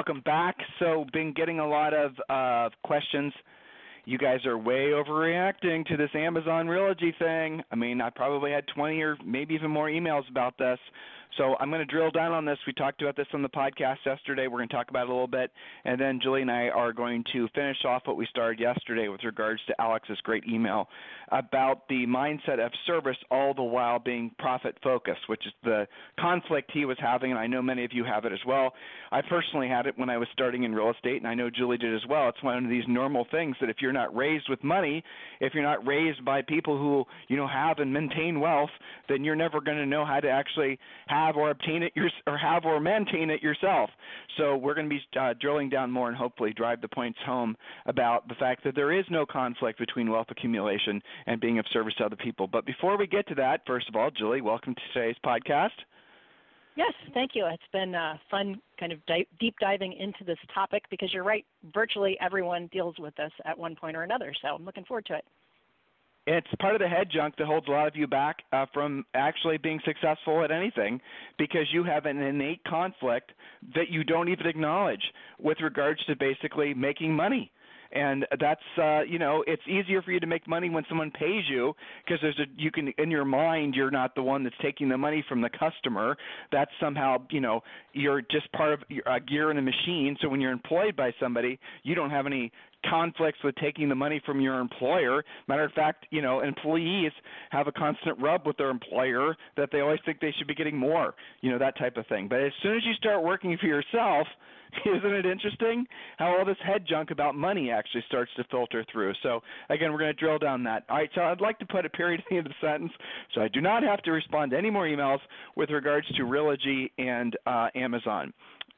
Welcome back. So, been getting a lot of uh, questions. You guys are way overreacting to this Amazon Realogy thing. I mean, I probably had 20 or maybe even more emails about this. So I'm going to drill down on this. We talked about this on the podcast yesterday. We're going to talk about it a little bit. And then Julie and I are going to finish off what we started yesterday with regards to Alex's great email about the mindset of service, all the while being profit focused, which is the conflict he was having. And I know many of you have it as well. I personally had it when I was starting in real estate, and I know Julie did as well. It's one of these normal things that if you're not raised with money, if you're not raised by people who, you know, have and maintain wealth, then you're never going to know how to actually have have or obtain it your, or have or maintain it yourself. So we're going to be uh, drilling down more and hopefully drive the points home about the fact that there is no conflict between wealth accumulation and being of service to other people. But before we get to that, first of all, Julie, welcome to today's podcast. Yes, thank you. It's been uh, fun kind of di- deep diving into this topic because you're right, virtually everyone deals with this at one point or another. So I'm looking forward to it it's part of the head junk that holds a lot of you back uh, from actually being successful at anything because you have an innate conflict that you don't even acknowledge with regards to basically making money. And that's uh you know it's easier for you to make money when someone pays you because there's a you can in your mind you're not the one that's taking the money from the customer. That's somehow you know you're just part of a gear in a machine. So when you're employed by somebody you don't have any conflicts with taking the money from your employer. Matter of fact, you know, employees have a constant rub with their employer that they always think they should be getting more, you know, that type of thing. But as soon as you start working for yourself, isn't it interesting how all this head junk about money actually starts to filter through? So again, we're going to drill down that. All right, so I'd like to put a period at the end of the sentence, so I do not have to respond to any more emails with regards to Realogy and uh, Amazon.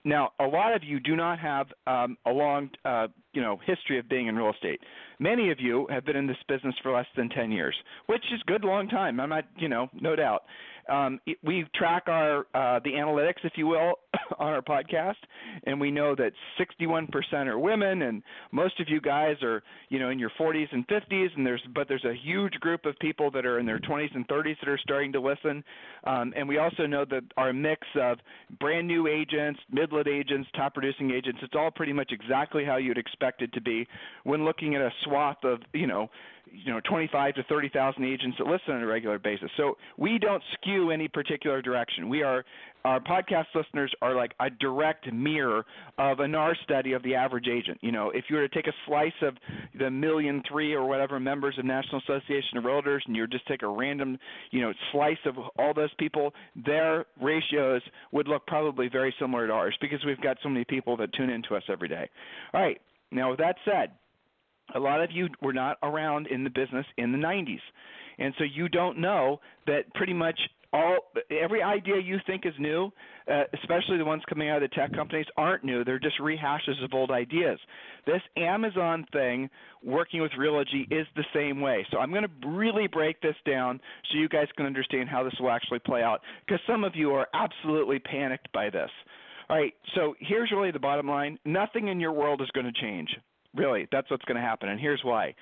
Now, a lot of you do not have um, a long, uh, you know, history of being in real estate. Many of you have been in this business for less than 10 years, which is good long time. I'm not, you know, no doubt. Um, we track our uh, the analytics, if you will, on our podcast, and we know that 61% are women, and most of you guys are, you know, in your 40s and 50s, and there's but there's a huge group of people that are in their 20s and 30s that are starting to listen, um, and we also know that our mix of brand new agents, mid-lit agents, top producing agents, it's all pretty much exactly how you'd expect it to be when looking at a swath of, you know, you know 25 to 30,000 agents that listen on a regular basis. So we don't skew any particular direction. We are our podcast listeners are like a direct mirror of a NAR study of the average agent. You know, if you were to take a slice of the million three or whatever members of National Association of Realtors, and you just take a random, you know, slice of all those people, their ratios would look probably very similar to ours because we've got so many people that tune into us every day. All right. Now, with that said, a lot of you were not around in the business in the 90s. And so you don't know that pretty much all every idea you think is new, uh, especially the ones coming out of the tech companies, aren't new. They're just rehashes of old ideas. This Amazon thing, working with Realogy, is the same way. So I'm going to really break this down so you guys can understand how this will actually play out. Because some of you are absolutely panicked by this. All right, so here's really the bottom line: nothing in your world is going to change. Really, that's what's going to happen, and here's why.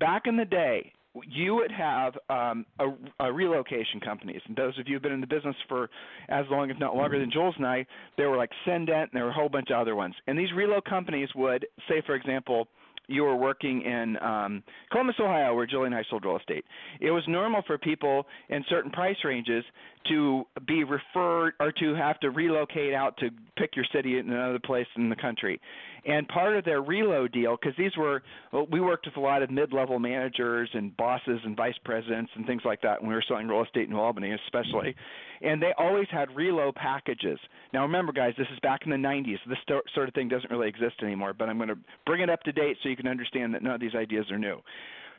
Back in the day, you would have um, a, a relocation companies, and those of you who've been in the business for as long, if not longer, than Jules and I, there were like Cendant and there were a whole bunch of other ones. And these reload companies would say, for example, you were working in um, Columbus, Ohio, where Julie and I sold real estate. It was normal for people in certain price ranges to be referred or to have to relocate out to pick your city in another place in the country. And part of their reload deal, because these were, well, we worked with a lot of mid-level managers and bosses and vice presidents and things like that when we were selling real estate in Albany, especially. And they always had reload packages. Now remember, guys, this is back in the 90s. This sort of thing doesn't really exist anymore. But I'm going to bring it up to date so you can understand that none of these ideas are new.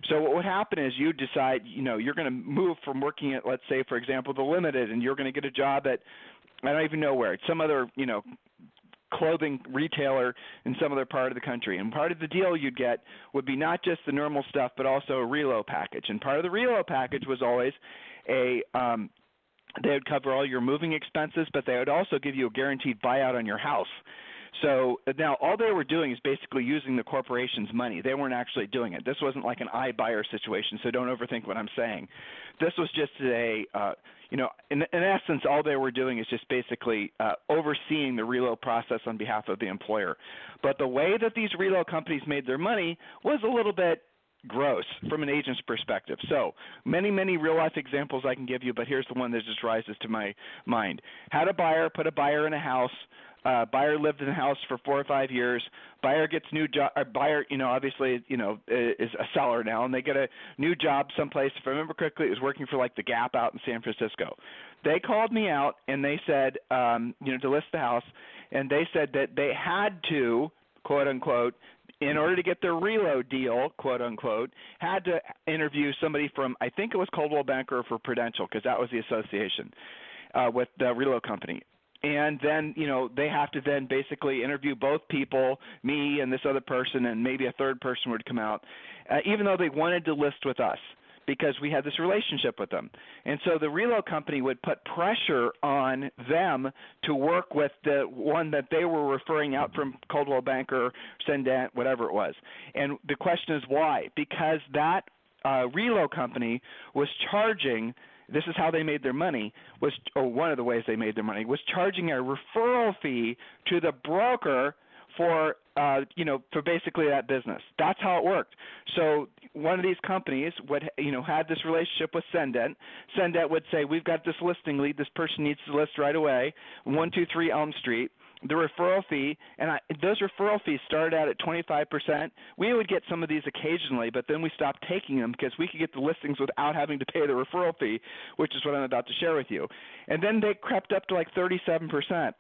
So what would happen is you decide, you know, you're going to move from working at, let's say, for example, the limited, and you're going to get a job at, I don't even know where, it's some other, you know, clothing retailer in some other part of the country. And part of the deal you'd get would be not just the normal stuff, but also a reload package. And part of the reload package was always a um, they would cover all your moving expenses, but they would also give you a guaranteed buyout on your house. So now all they were doing is basically using the corporation's money. They weren't actually doing it. This wasn't like an iBuyer situation, so don't overthink what I'm saying. This was just a, uh, you know, in, in essence, all they were doing is just basically uh, overseeing the reload process on behalf of the employer. But the way that these reload companies made their money was a little bit gross from an agent's perspective. So many, many real life examples I can give you, but here's the one that just rises to my mind. Had a buyer put a buyer in a house. Uh, buyer lived in the house for four or five years. Buyer gets new job. Uh, buyer, you know, obviously, you know, is a seller now, and they get a new job someplace. If I remember correctly, it was working for like the Gap out in San Francisco. They called me out and they said, um, you know, to list the house, and they said that they had to, quote unquote, in order to get their reload deal, quote unquote, had to interview somebody from I think it was Coldwell Banker for Prudential because that was the association uh, with the reload company. And then you know they have to then basically interview both people, me and this other person, and maybe a third person would come out, uh, even though they wanted to list with us because we had this relationship with them. And so the reload company would put pressure on them to work with the one that they were referring out from Coldwell Banker, Cendant, whatever it was. And the question is why? Because that uh, reload company was charging this is how they made their money was or one of the ways they made their money was charging a referral fee to the broker for uh, you know for basically that business. That's how it worked. So one of these companies would you know had this relationship with Cendant. Cendant would say, "We've got this listing lead. This person needs to list right away. One two three Elm Street." The referral fee, and I, those referral fees started out at 25%. We would get some of these occasionally, but then we stopped taking them because we could get the listings without having to pay the referral fee, which is what I'm about to share with you. And then they crept up to like 37%.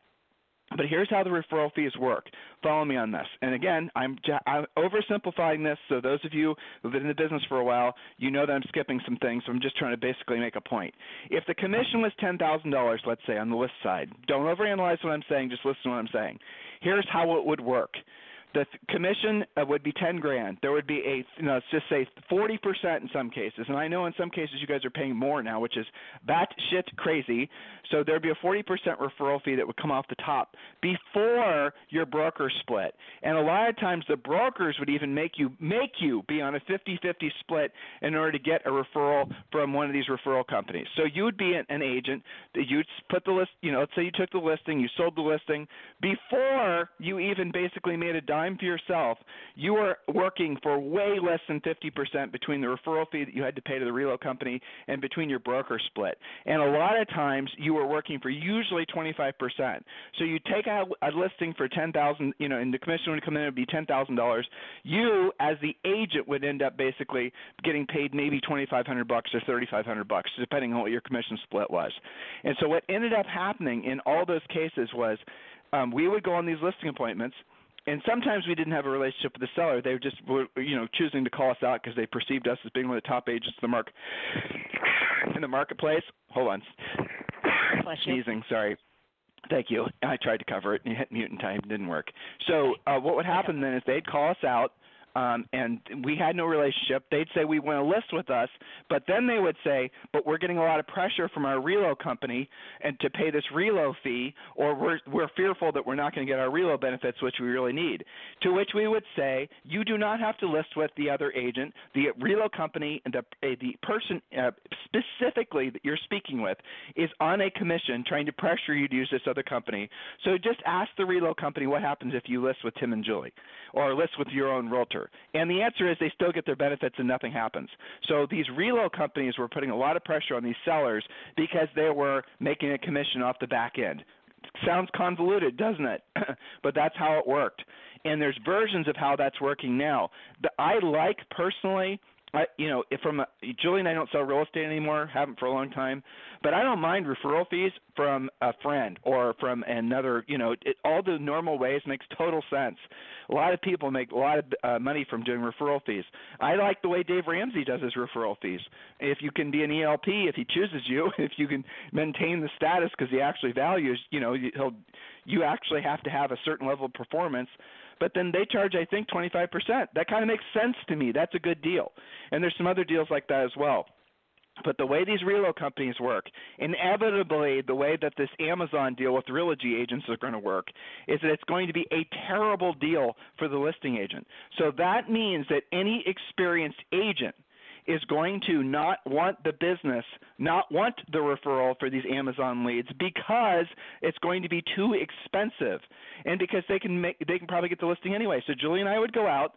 But here's how the referral fees work. Follow me on this. And again, I'm, I'm oversimplifying this, so those of you who've been in the business for a while, you know that I'm skipping some things, so I'm just trying to basically make a point. If the commission was $10,000, let's say, on the list side, don't overanalyze what I'm saying, just listen to what I'm saying. Here's how it would work the commission uh, would be 10 grand. There would be a, you know, let's just say 40% in some cases. And I know in some cases you guys are paying more now, which is batshit crazy. So there'd be a 40% referral fee that would come off the top before your broker split. And a lot of times the brokers would even make you make you be on a 50-50 split in order to get a referral from one of these referral companies. So you would be an, agent that you'd put the list, you know, let's say you took the listing, you sold the listing before you even basically made a dime time for yourself, you are working for way less than 50% between the referral fee that you had to pay to the reload company and between your broker split. And a lot of times you are working for usually 25%. So you take a, a listing for 10,000, you know, and the commission would come in would be $10,000. You as the agent would end up basically getting paid maybe 2,500 bucks or 3,500 bucks depending on what your commission split was. And so what ended up happening in all those cases was um, we would go on these listing appointments – and sometimes we didn't have a relationship with the seller. They were just were, you know, choosing to call us out because they perceived us as being one of the top agents in the market in the marketplace. Hold on, sneezing. Sorry. Thank you. I tried to cover it and you hit mute in time. It Didn't work. So uh, what would happen then is they'd call us out um, and we had no relationship. They'd say we want to list with us, but then they would say, but we're getting a lot of pressure from our reload company and to pay this reload fee, or we're we're fearful that we're not going to get our reload benefits, which we really need. To which we would say, you do not have to list with the other agent. The reload company and the uh, the person uh, specifically that you're speaking with is on a commission trying to pressure you to use this other company. So just ask the reload company what happens if you list with Tim and Julie, or list with your own realtor and the answer is they still get their benefits and nothing happens. So these reload companies were putting a lot of pressure on these sellers because they were making a commission off the back end. Sounds convoluted, doesn't it? but that's how it worked. And there's versions of how that's working now. The, I like personally I, you know, if from a, Julie and I don't sell real estate anymore, haven't for a long time, but I don't mind referral fees from a friend or from another. You know, it, all the normal ways makes total sense. A lot of people make a lot of uh, money from doing referral fees. I like the way Dave Ramsey does his referral fees. If you can be an ELP, if he chooses you, if you can maintain the status because he actually values, you know, he'll you actually have to have a certain level of performance but then they charge I think 25%. That kind of makes sense to me. That's a good deal. And there's some other deals like that as well. But the way these relo companies work, inevitably the way that this Amazon deal with Realogy agents is going to work is that it's going to be a terrible deal for the listing agent. So that means that any experienced agent is going to not want the business, not want the referral for these Amazon leads because it's going to be too expensive, and because they can make they can probably get the listing anyway. So Julie and I would go out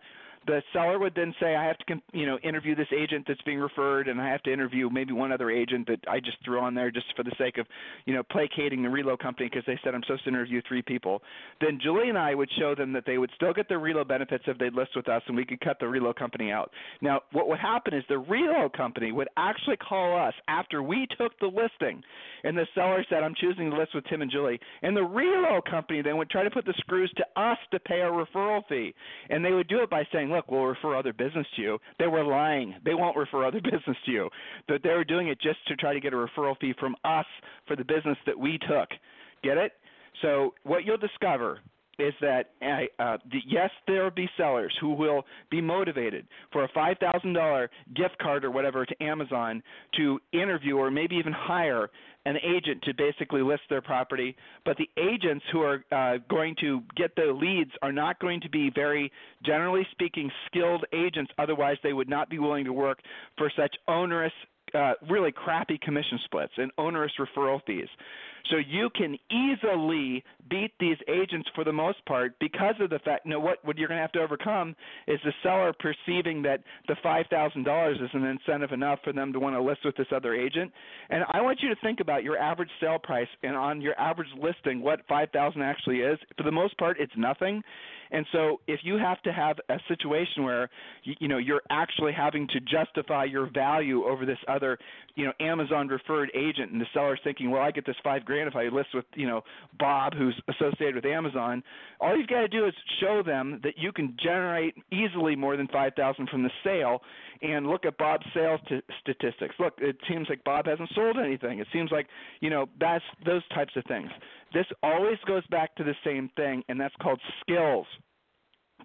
the seller would then say, I have to, you know, interview this agent that's being referred, and I have to interview maybe one other agent that I just threw on there just for the sake of, you know, placating the relo company because they said I'm supposed to interview three people. Then Julie and I would show them that they would still get their relo benefits if they'd list with us, and we could cut the relo company out. Now, what would happen is the relo company would actually call us after we took the listing, and the seller said, I'm choosing to list with Tim and Julie, and the relo company then would try to put the screws to us to pay a referral fee, and they would do it by saying, look, we'll refer other business to you. They were lying. They won't refer other business to you. That they were doing it just to try to get a referral fee from us for the business that we took. Get it? So what you'll discover is that uh, uh, yes, there will be sellers who will be motivated for a five thousand dollar gift card or whatever to Amazon to interview or maybe even hire an agent to basically list their property. But the agents who are uh, going to get the leads are not going to be very, generally speaking, skilled agents. Otherwise, they would not be willing to work for such onerous uh, really crappy commission splits and onerous referral fees. So you can easily beat these agents for the most part because of the fact. You know what? What you're going to have to overcome is the seller perceiving that the five thousand dollars is an incentive enough for them to want to list with this other agent. And I want you to think about your average sale price and on your average listing what five thousand actually is. For the most part, it's nothing. And so if you have to have a situation where you, you know you're actually having to justify your value over this other you know Amazon referred agent, and the seller's thinking, well, I get this five grand if I list with you know Bob, who's associated with Amazon. All you've got to do is show them that you can generate easily more than five thousand from the sale, and look at Bob's sales t- statistics. Look, it seems like Bob hasn't sold anything. It seems like you know that's those types of things. This always goes back to the same thing, and that's called skills.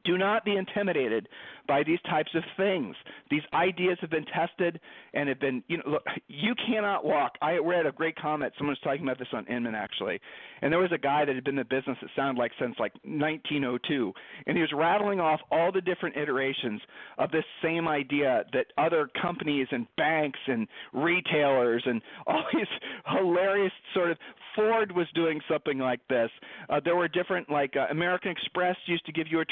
Do not be intimidated by these types of things. These ideas have been tested and have been, you know, look, you cannot walk. I read a great comment. Someone was talking about this on Inman actually, and there was a guy that had been in the business. It sounded like since like 1902, and he was rattling off all the different iterations of this same idea that other companies and banks and retailers and all these hilarious sort of Ford was doing something like this. Uh, there were different like uh, American Express used to give you a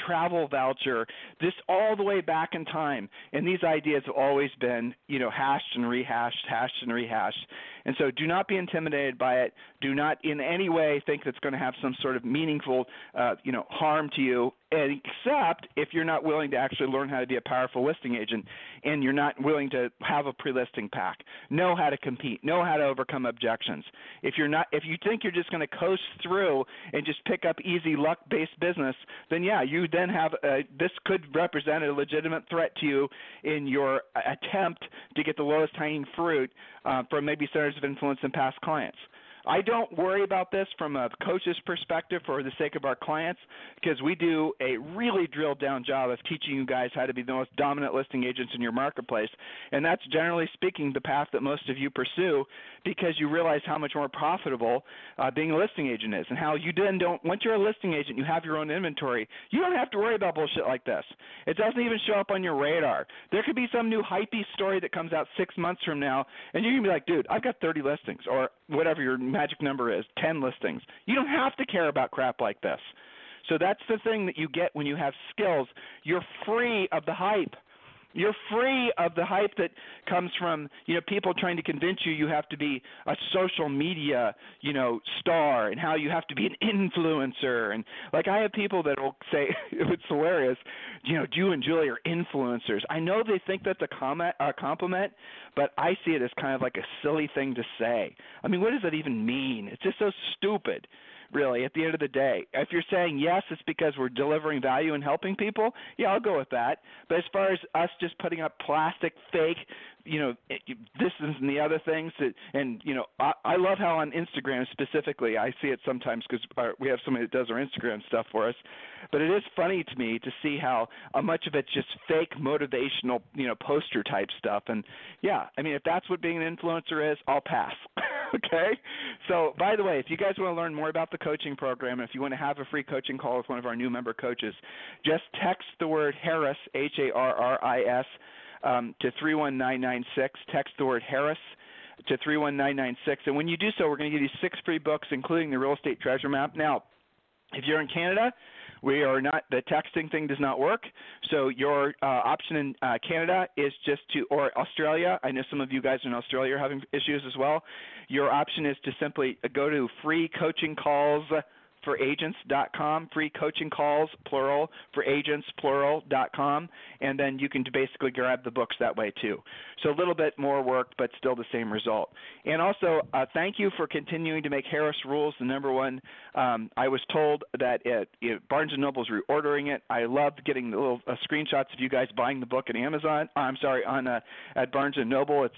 voucher. This all the way back in time, and these ideas have always been you know hashed and rehashed, hashed and rehashed. And so do not be intimidated by it. Do not in any way think that's going to have some sort of meaningful, uh, you know, harm to you, except if you're not willing to actually learn how to be a powerful listing agent and you're not willing to have a pre-listing pack, know how to compete, know how to overcome objections. If you're not, if you think you're just going to coast through and just pick up easy luck-based business, then yeah, you then have a, this could represent a legitimate threat to you in your attempt to get the lowest hanging fruit uh, from maybe centers of influence and past clients. I don't worry about this from a coach's perspective for the sake of our clients because we do a really drilled down job of teaching you guys how to be the most dominant listing agents in your marketplace. And that's generally speaking the path that most of you pursue because you realize how much more profitable uh, being a listing agent is and how you then don't, once you're a listing agent, you have your own inventory. You don't have to worry about bullshit like this. It doesn't even show up on your radar. There could be some new hypey story that comes out six months from now and you're going to be like, dude, I've got 30 listings or whatever your magic number is, 10 listings. You don't have to care about crap like this. So that's the thing that you get when you have skills. You're free of the hype. You're free of the hype that comes from, you know, people trying to convince you you have to be a social media, you know, star and how you have to be an influencer and like I have people that will say it's hilarious, you know, you and Julie are influencers. I know they think that's a comment a compliment, but I see it as kind of like a silly thing to say. I mean, what does that even mean? It's just so stupid really at the end of the day. If you're saying yes, it's because we're delivering value and helping people, yeah, I'll go with that. But as far as us just putting up plastic fake you know this and the other things that and you know I, I love how on Instagram specifically I see it sometimes because we have somebody that does our Instagram stuff for us but it is funny to me to see how uh, much of it's just fake motivational you know poster type stuff and yeah I mean if that's what being an influencer is I'll pass okay? So by the way if you guys want to learn more about the coaching program and if you want to have a free coaching call with one of our new member coaches just text the word Harris H A R R I S um, to 31996. Text the word Harris to 31996. And when you do so, we're going to give you six free books, including the Real Estate Treasure Map. Now, if you're in Canada, we are not the texting thing does not work. So your uh, option in uh, Canada is just to, or Australia. I know some of you guys in Australia are having issues as well. Your option is to simply go to free coaching calls for agents.com, free coaching calls, plural, for agents, plural.com, and then you can basically grab the books that way too. So a little bit more work, but still the same result. And also, uh, thank you for continuing to make Harris Rules the number one. Um, I was told that it, it, Barnes & Noble is reordering it. I loved getting the little uh, screenshots of you guys buying the book at Amazon. I'm sorry, on uh, at Barnes & Noble. It's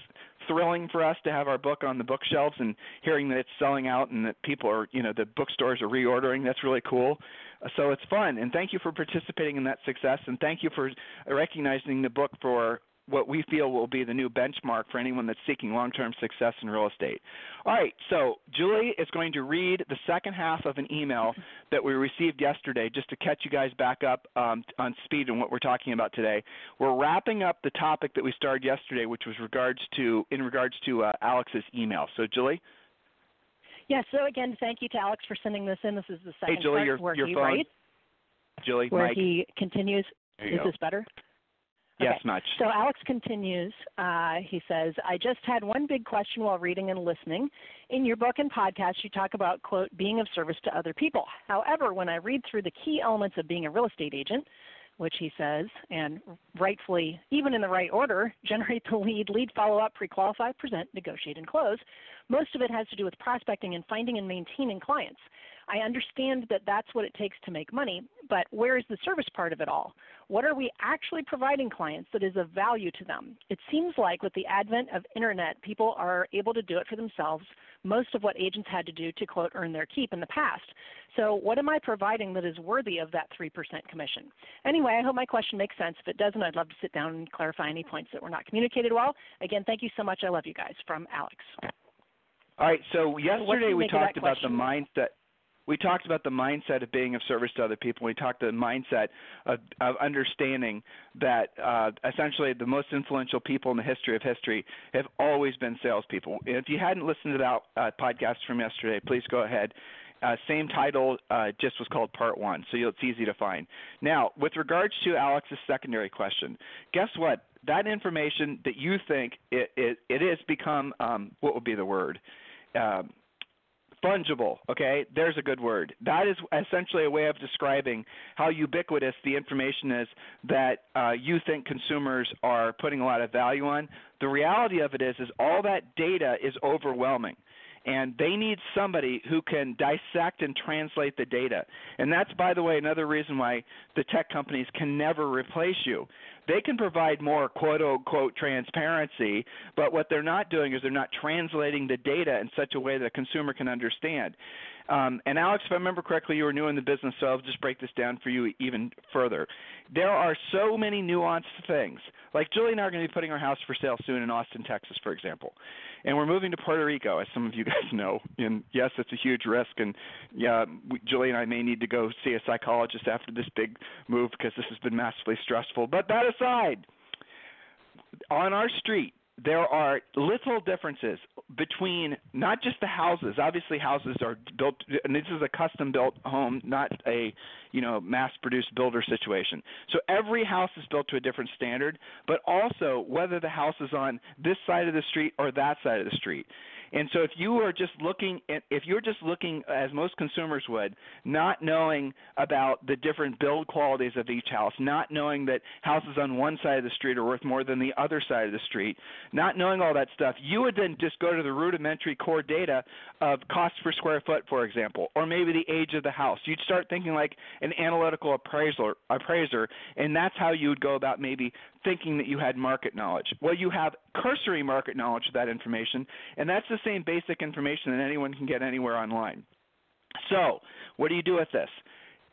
thrilling for us to have our book on the bookshelves and hearing that it's selling out and that people are, you know, the bookstores are reordering. That's really cool. Uh, so it's fun. And thank you for participating in that success. And thank you for recognizing the book for what we feel will be the new benchmark for anyone that's seeking long term success in real estate. All right, so Julie is going to read the second half of an email that we received yesterday just to catch you guys back up um, on speed and what we're talking about today. We're wrapping up the topic that we started yesterday, which was regards to in regards to uh, Alex's email. So, Julie? Yeah, so again, thank you to Alex for sending this in. This is the second hey, Julie, part your, where your he phone. writes. Julie, where Mike. he continues. Is go. this better? Yes, okay. much. So Alex continues. Uh, he says, I just had one big question while reading and listening. In your book and podcast, you talk about, quote, being of service to other people. However, when I read through the key elements of being a real estate agent, which he says, and rightfully, even in the right order, generate the lead, lead follow up, pre qualify, present, negotiate, and close. Most of it has to do with prospecting and finding and maintaining clients. I understand that that's what it takes to make money, but where is the service part of it all? What are we actually providing clients that is of value to them? It seems like with the advent of internet, people are able to do it for themselves, most of what agents had to do to quote earn their keep in the past. So what am I providing that is worthy of that 3% commission? Anyway, I hope my question makes sense. If it doesn't, I'd love to sit down and clarify any points that were not communicated well. Again, thank you so much. I love you guys. From Alex. All right. So yesterday we talked about question? the mindset we talked about the mindset of being of service to other people. We talked the mindset of, of understanding that uh, essentially the most influential people in the history of history have always been salespeople. If you hadn't listened to that uh, podcast from yesterday, please go ahead. Uh, same title, uh, just was called Part One, so it's easy to find. Now, with regards to Alex's secondary question, guess what? That information that you think it it, it has become um, what would be the word? Um, fungible okay there's a good word that is essentially a way of describing how ubiquitous the information is that uh, you think consumers are putting a lot of value on the reality of it is is all that data is overwhelming and they need somebody who can dissect and translate the data. And that's, by the way, another reason why the tech companies can never replace you. They can provide more quote unquote transparency, but what they're not doing is they're not translating the data in such a way that a consumer can understand. Um, and Alex, if I remember correctly, you were new in the business, so I'll just break this down for you even further. There are so many nuanced things. Like Julie and I are going to be putting our house for sale soon in Austin, Texas, for example, and we're moving to Puerto Rico, as some of you guys know. And yes, it's a huge risk, and yeah, we, Julie and I may need to go see a psychologist after this big move because this has been massively stressful. But that aside, on our street there are little differences between not just the houses. Obviously, houses are built, and this is a custom-built home, not a you know mass-produced builder situation. So every house is built to a different standard, but also whether the house is on this side of the street or that side of the street. And so if you are just looking at, if you're just looking as most consumers would, not knowing about the different build qualities of each house, not knowing that houses on one side of the street are worth more than the other side of the street, not knowing all that stuff, you would then just go to the rudimentary core data of cost per square foot, for example, or maybe the age of the house. You'd start thinking like an analytical appraiser, appraiser, and that's how you would go about maybe thinking that you had market knowledge. Well, you have cursory market knowledge of that information, and that's the same basic information that anyone can get anywhere online. So, what do you do with this?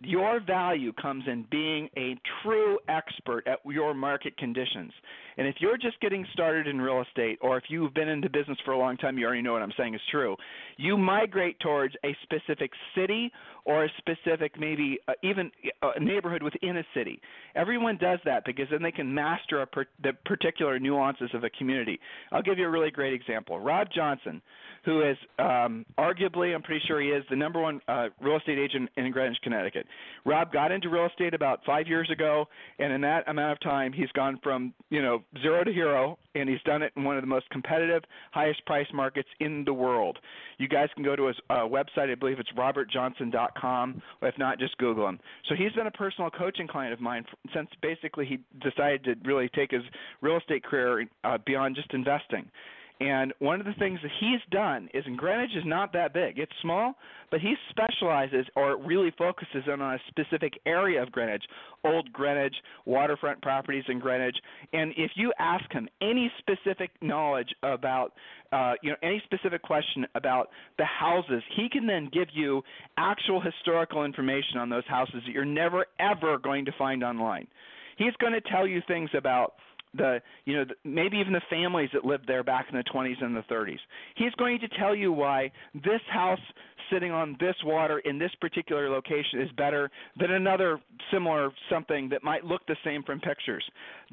Your value comes in being a true expert at your market conditions. And if you're just getting started in real estate, or if you've been into business for a long time, you already know what I'm saying is true. You migrate towards a specific city or a specific, maybe uh, even a neighborhood within a city. Everyone does that because then they can master per, the particular nuances of a community. I'll give you a really great example. Rob Johnson who is um, arguably, I'm pretty sure he is, the number one uh, real estate agent in Greenwich, Connecticut. Rob got into real estate about five years ago, and in that amount of time, he's gone from you know zero to hero, and he's done it in one of the most competitive, highest price markets in the world. You guys can go to his uh, website. I believe it's robertjohnson.com. If not, just Google him. So he's been a personal coaching client of mine since basically he decided to really take his real estate career uh, beyond just investing. And one of the things that he's done is, and Greenwich is not that big. It's small, but he specializes or really focuses on a specific area of Greenwich, old Greenwich, waterfront properties in Greenwich. And if you ask him any specific knowledge about, uh, you know, any specific question about the houses, he can then give you actual historical information on those houses that you're never ever going to find online. He's going to tell you things about the you know the, maybe even the families that lived there back in the 20s and the 30s. He's going to tell you why this house sitting on this water in this particular location is better than another similar something that might look the same from pictures.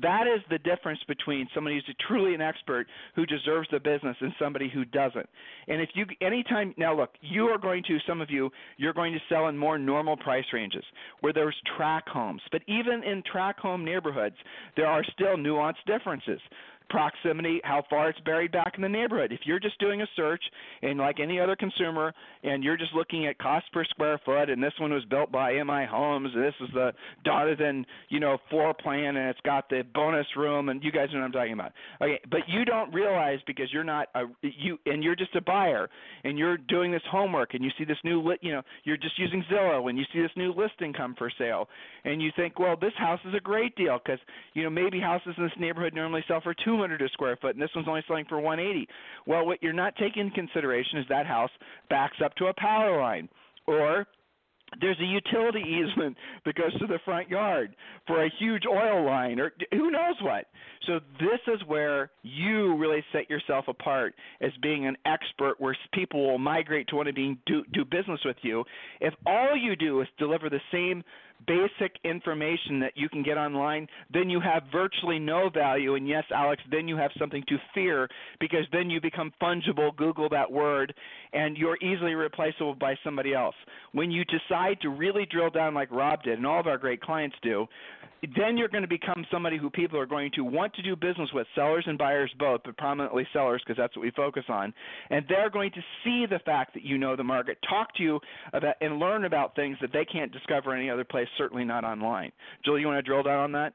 That is the difference between somebody who's truly an expert who deserves the business and somebody who doesn't. And if you anytime now look, you are going to some of you you're going to sell in more normal price ranges where there's track homes. But even in track home neighborhoods, there are still nuanced differences proximity, how far it's buried back in the neighborhood. If you're just doing a search and like any other consumer and you're just looking at cost per square foot and this one was built by MI Homes, this is the Donovan, you know, floor plan and it's got the bonus room and you guys know what I'm talking about. Okay, but you don't realize because you're not a you and you're just a buyer and you're doing this homework and you see this new lit, you know, you're just using Zillow and you see this new listing come for sale and you think, well, this house is a great deal because, you know, maybe houses in this neighborhood normally sell for 2 200 a square foot, and this one's only selling for 180. Well, what you're not taking into consideration is that house backs up to a power line, or there's a utility easement that goes to the front yard for a huge oil line or who knows what. So this is where you really set yourself apart as being an expert where people will migrate to want to be, do, do business with you. If all you do is deliver the same basic information that you can get online, then you have virtually no value. And yes, Alex, then you have something to fear because then you become fungible. Google that word, and you're easily replaceable by somebody else. When you decide to really drill down, like Rob did, and all of our great clients do, then you're going to become somebody who people are going to want to do business with, sellers and buyers both, but prominently sellers because that's what we focus on. And they're going to see the fact that you know the market, talk to you about and learn about things that they can't discover any other place, certainly not online. Julie, you want to drill down on that?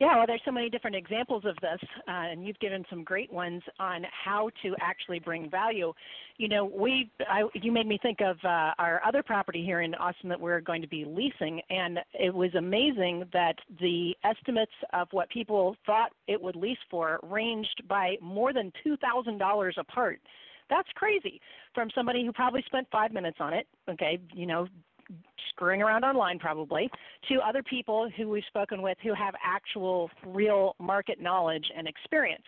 Yeah, well, there's so many different examples of this, uh, and you've given some great ones on how to actually bring value. You know, we, I, you made me think of uh, our other property here in Austin that we're going to be leasing, and it was amazing that the estimates of what people thought it would lease for ranged by more than two thousand dollars apart. That's crazy from somebody who probably spent five minutes on it. Okay, you know, screwing around online probably, to other people who we've spoken with who have actual real market knowledge and experience.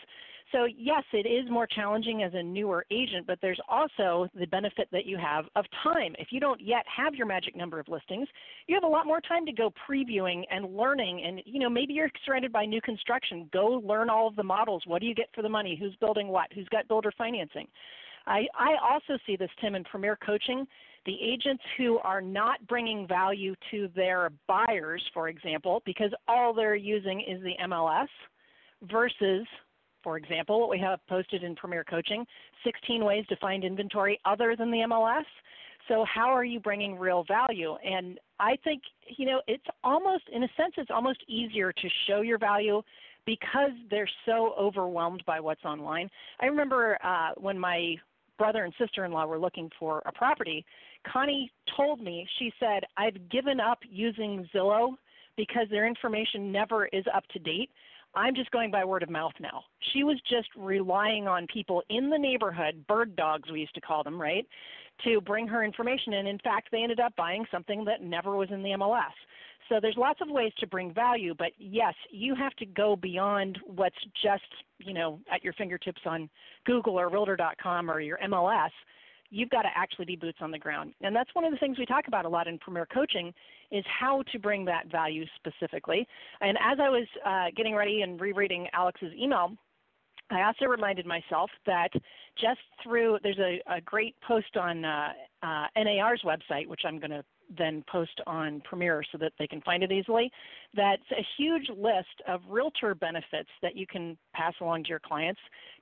So, yes, it is more challenging as a newer agent, but there's also the benefit that you have of time. If you don't yet have your magic number of listings, you have a lot more time to go previewing and learning. And, you know, maybe you're surrounded by new construction. Go learn all of the models. What do you get for the money? Who's building what? Who's got builder financing? I, I also see this, Tim, in Premier Coaching. The agents who are not bringing value to their buyers, for example, because all they're using is the MLS versus for example, what we have posted in Premier Coaching 16 ways to find inventory other than the MLS. So, how are you bringing real value? And I think, you know, it's almost, in a sense, it's almost easier to show your value because they're so overwhelmed by what's online. I remember uh, when my brother and sister in law were looking for a property, Connie told me, she said, I've given up using Zillow because their information never is up to date. I'm just going by word of mouth now. She was just relying on people in the neighborhood, bird dogs we used to call them, right, to bring her information. And in fact, they ended up buying something that never was in the MLS. So there's lots of ways to bring value, but yes, you have to go beyond what's just, you know, at your fingertips on Google or realtor.com or your MLS you've got to actually be boots on the ground. And that's one of the things we talk about a lot in Premier Coaching is how to bring that value specifically. And as I was uh, getting ready and rereading Alex's email, I also reminded myself that just through there's a, a great post on uh, uh, NAR's website, which I'm going to then post on Premier so that they can find it easily. That's a huge list of realtor benefits that you can pass along to your clients.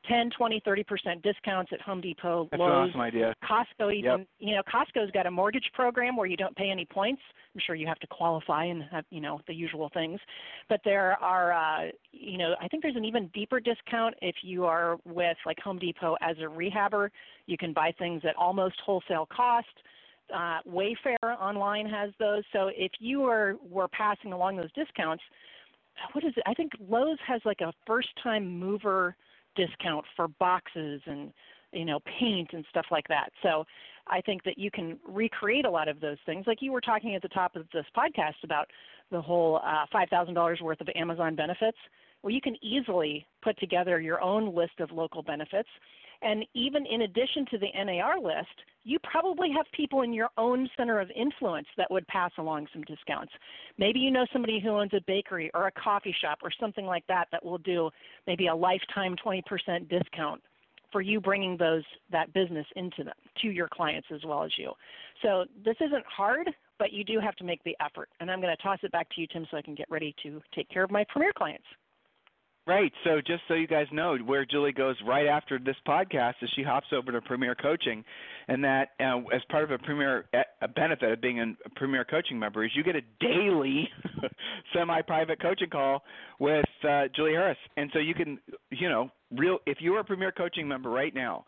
10, 20, 30% discounts at Home Depot, That's Lowe's, an awesome idea. Costco even. Yep. You know, Costco's got a mortgage program where you don't pay any points. I'm sure you have to qualify and have, you know, the usual things. But there are uh, you know, I think there's an even deeper discount if you are with like Home Depot as a rehabber. You can buy things at almost wholesale cost uh, Wayfair online has those. So if you are were passing along those discounts, what is it? I think Lowe's has like a first time mover discount for boxes and you know paint and stuff like that. So I think that you can recreate a lot of those things, like you were talking at the top of this podcast about the whole uh, five thousand dollars worth of Amazon benefits. Well, you can easily put together your own list of local benefits and even in addition to the NAR list, you probably have people in your own center of influence that would pass along some discounts. Maybe you know somebody who owns a bakery or a coffee shop or something like that that will do maybe a lifetime 20% discount for you bringing those that business into them to your clients as well as you. So this isn't hard, but you do have to make the effort. And I'm going to toss it back to you, Tim, so I can get ready to take care of my premier clients. Right. So just so you guys know, where Julie goes right after this podcast is she hops over to Premier Coaching, and that uh, as part of a Premier a benefit of being a Premier Coaching member is you get a daily semi-private coaching call with uh, Julie Harris, and so you can, you know, real if you are a Premier Coaching member right now,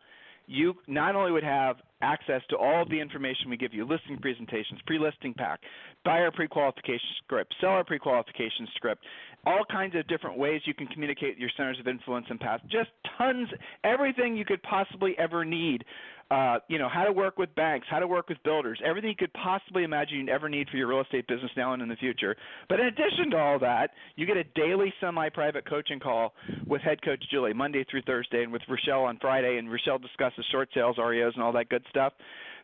you not only would have access to all of the information we give you listing presentations, pre listing pack, buyer pre qualification script, seller pre qualification script, all kinds of different ways you can communicate your centers of influence and path. Just tons, everything you could possibly ever need. Uh, you know, how to work with banks, how to work with builders, everything you could possibly imagine you'd ever need for your real estate business now and in the future. But in addition to all that, you get a daily semi-private coaching call with head coach Julie Monday through Thursday, and with Rochelle on Friday, and Rochelle discusses short sales, REOs, and all that good stuff.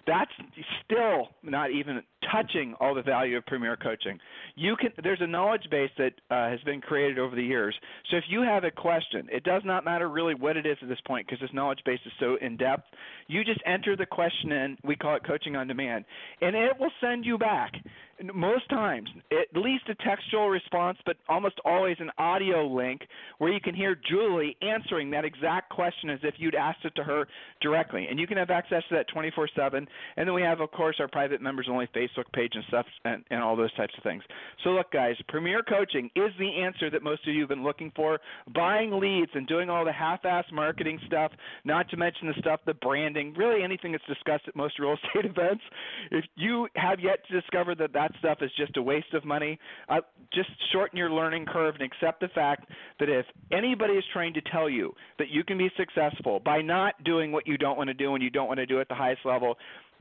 That's still not even touching all the value of Premier Coaching. You can there's a knowledge base that uh, has been created over the years. So if you have a question, it does not matter really what it is at this point because this knowledge base is so in depth. You just enter the question in. We call it coaching on demand, and it will send you back most times at least a textual response, but almost always an audio link where you can hear Julie answering that exact question as if you'd asked it to her directly. And you can have access to that 24 7. And then we have, of course, our private members only Facebook page and stuff and, and all those types of things. So, look, guys, Premier Coaching is the answer that most of you have been looking for. Buying leads and doing all the half ass marketing stuff, not to mention the stuff, the branding, really anything that's discussed at most real estate events. If you have yet to discover that that's stuff is just a waste of money. Uh, just shorten your learning curve and accept the fact that if anybody is trying to tell you that you can be successful by not doing what you don't want to do and you don't want to do at the highest level,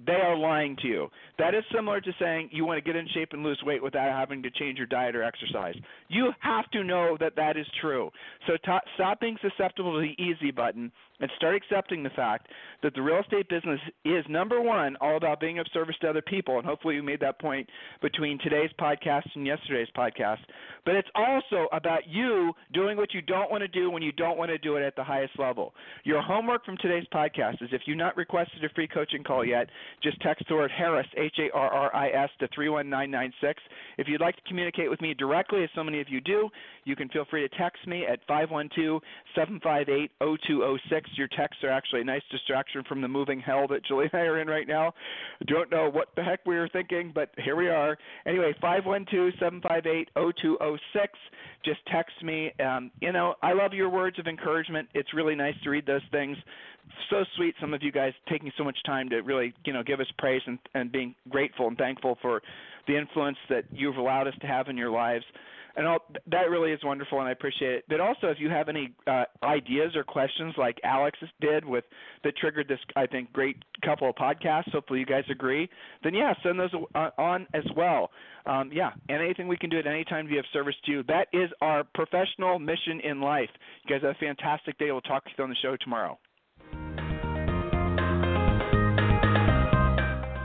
they are lying to you. That is similar to saying you want to get in shape and lose weight without having to change your diet or exercise. You have to know that that is true. So t- stop being susceptible to the easy button and start accepting the fact that the real estate business is number one all about being of service to other people and hopefully you made that point between today's podcast and yesterday's podcast but it's also about you doing what you don't want to do when you don't want to do it at the highest level your homework from today's podcast is if you've not requested a free coaching call yet just text the word harris h-a-r-r-i-s to 31996 if you'd like to communicate with me directly as so many of you do you can feel free to text me at 512 758 0206 your texts are actually a nice distraction from the moving hell that Julie and I are in right now. Don't know what the heck we were thinking, but here we are. Anyway, 512-758-0206. Just text me. Um, you know, I love your words of encouragement. It's really nice to read those things. So sweet, some of you guys taking so much time to really, you know, give us praise and, and being grateful and thankful for the influence that you've allowed us to have in your lives and all, that really is wonderful, and I appreciate it. But also, if you have any uh, ideas or questions, like Alex did with that triggered this, I think, great couple of podcasts. Hopefully, you guys agree. Then yeah, send those on as well. Um, yeah, and anything we can do at any time to be of service to you. That is our professional mission in life. You guys have a fantastic day. We'll talk to you on the show tomorrow.